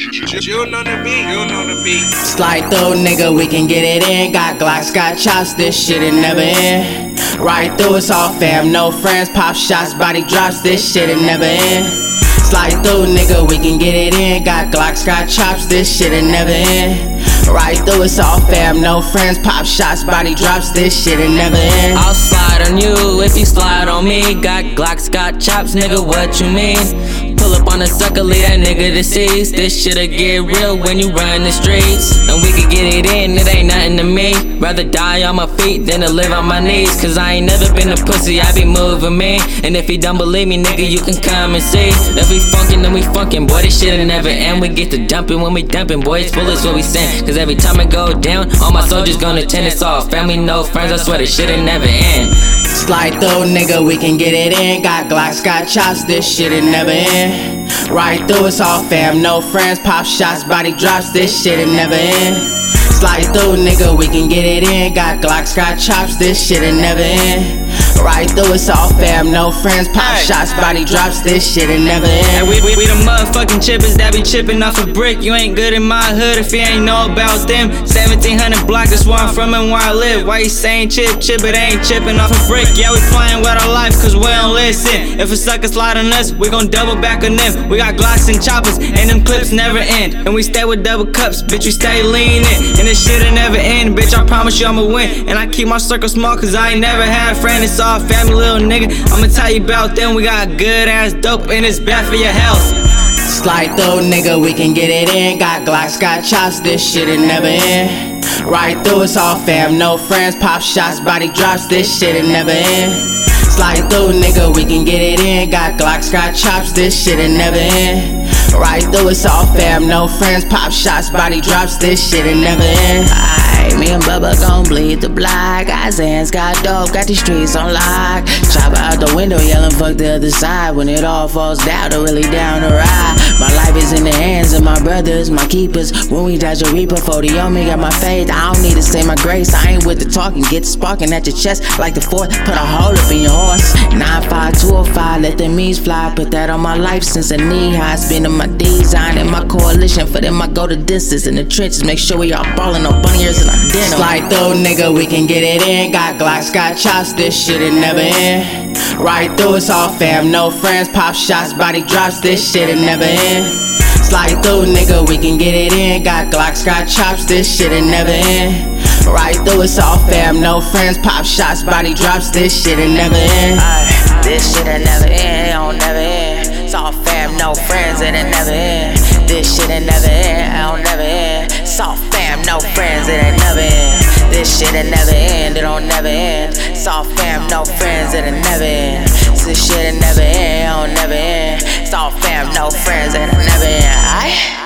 June on the beat, June on the beat. Slide through, nigga, we can get it in. Got Glocks, got chops, this shit it never end. Right through, it's all fam, no friends. Pop shots, body drops, this shit it never end. Slide through, nigga, we can get it in. Got Glocks, got chops, this shit it never end. Right through, it's all fam, no friends. Pop shots, body drops, this shit it never end. I'll slide on you if you slide on me. Got Glocks, got chops, nigga, what you mean? Pull up on a sucker, leave that nigga deceased. This shit'll get real when you run the streets. And we can get it in, it ain't nothing to me. Rather die on my feet than to live on my knees. Cause I ain't never been a pussy, I be moving me. And if you don't believe me, nigga, you can come and see. If we funkin', then we funkin', boy, this shit'll never end. We get to dumping when we dumping, boy, it's bullets what we send. Cause every time I go down, all my soldiers gonna turn us off. Family, no friends, I swear this shit'll never end. Slide through, nigga, we can get it in. Got Glocks, got chops, this shit it never end. Right through, it's all fam, no friends. Pop shots, body drops, this shit it never end. Slide through, nigga, we can get it in. Got Glocks, got chops, this shit it never end. Right through, it's all fam, no friends. Pop shots, body drops, this shit it never end. we, we, we the motherfucking chippers that be chipping off a brick. You ain't good in my hood if you ain't know about them. 1700 block, that's where I'm from and where I live. Why you saying chip, chip, it ain't chipping off a brick. Yeah, we playing with our life cause we don't listen. If a sucker slide on us, we gon' double back on them. We got Glocks and choppers, and them clips never end. And we stay with double cups, bitch, we stay leaning. And this shit'll never end, bitch, I promise you I'ma win. And I keep my circle small cause I ain't never had a friend, it's all family, little nigga. I'ma tell you about them, we got good ass dope, and it's bad for your health. Slide through, nigga, we can get it in. Got Glocks, got chops, this shit it never end. Right through, it's all fam, no friends. Pop shots, body drops, this shit it never end. Slide through, nigga, we can get it in. Got Glocks, got chops, this shit it never end. Right through, it's all fam, no friends. Pop shots, body drops, this shit it never end. Aight, me and Bubba gon' bleed the block. Got Xans, got dope, got these streets on lock. Chop out the window, yelling fuck the other side. When it all falls down, they're really down to ride. My life is in the my keepers. When we dodge a reaper, 40 on me, got my faith. I don't need to say my grace. I ain't with the talking, get the sparking at your chest like the fourth. Put a hole up in your horse. 95205, let the means fly. Put that on my life since a knee high. Spinning my design and my coalition. For them, I go to distance in the trenches. Make sure we all ballin' no bunny ears and our dinner. Slide through, nigga, we can get it in. Got Glocks, got chops, this shit it never end. Right through, it's all fam, no friends. Pop shots, body drops, this shit it never end. Slide through, nigga, we can get it in. Got Glocks, got chops, this shit it never end. Right through, it's all fam, no friends. Pop shots, body drops, this shit it never end. Ay, this shit it never end, it don't never end. It's all fam, no friends, and it never end. This shit it never end, it don't never end. It's all fam, no friends, and it never end. This shit it never end, it don't never end. It's all fam, no friends, and it never end. This shit it never end, it don't never end. It's all fam, no friends, and it never I?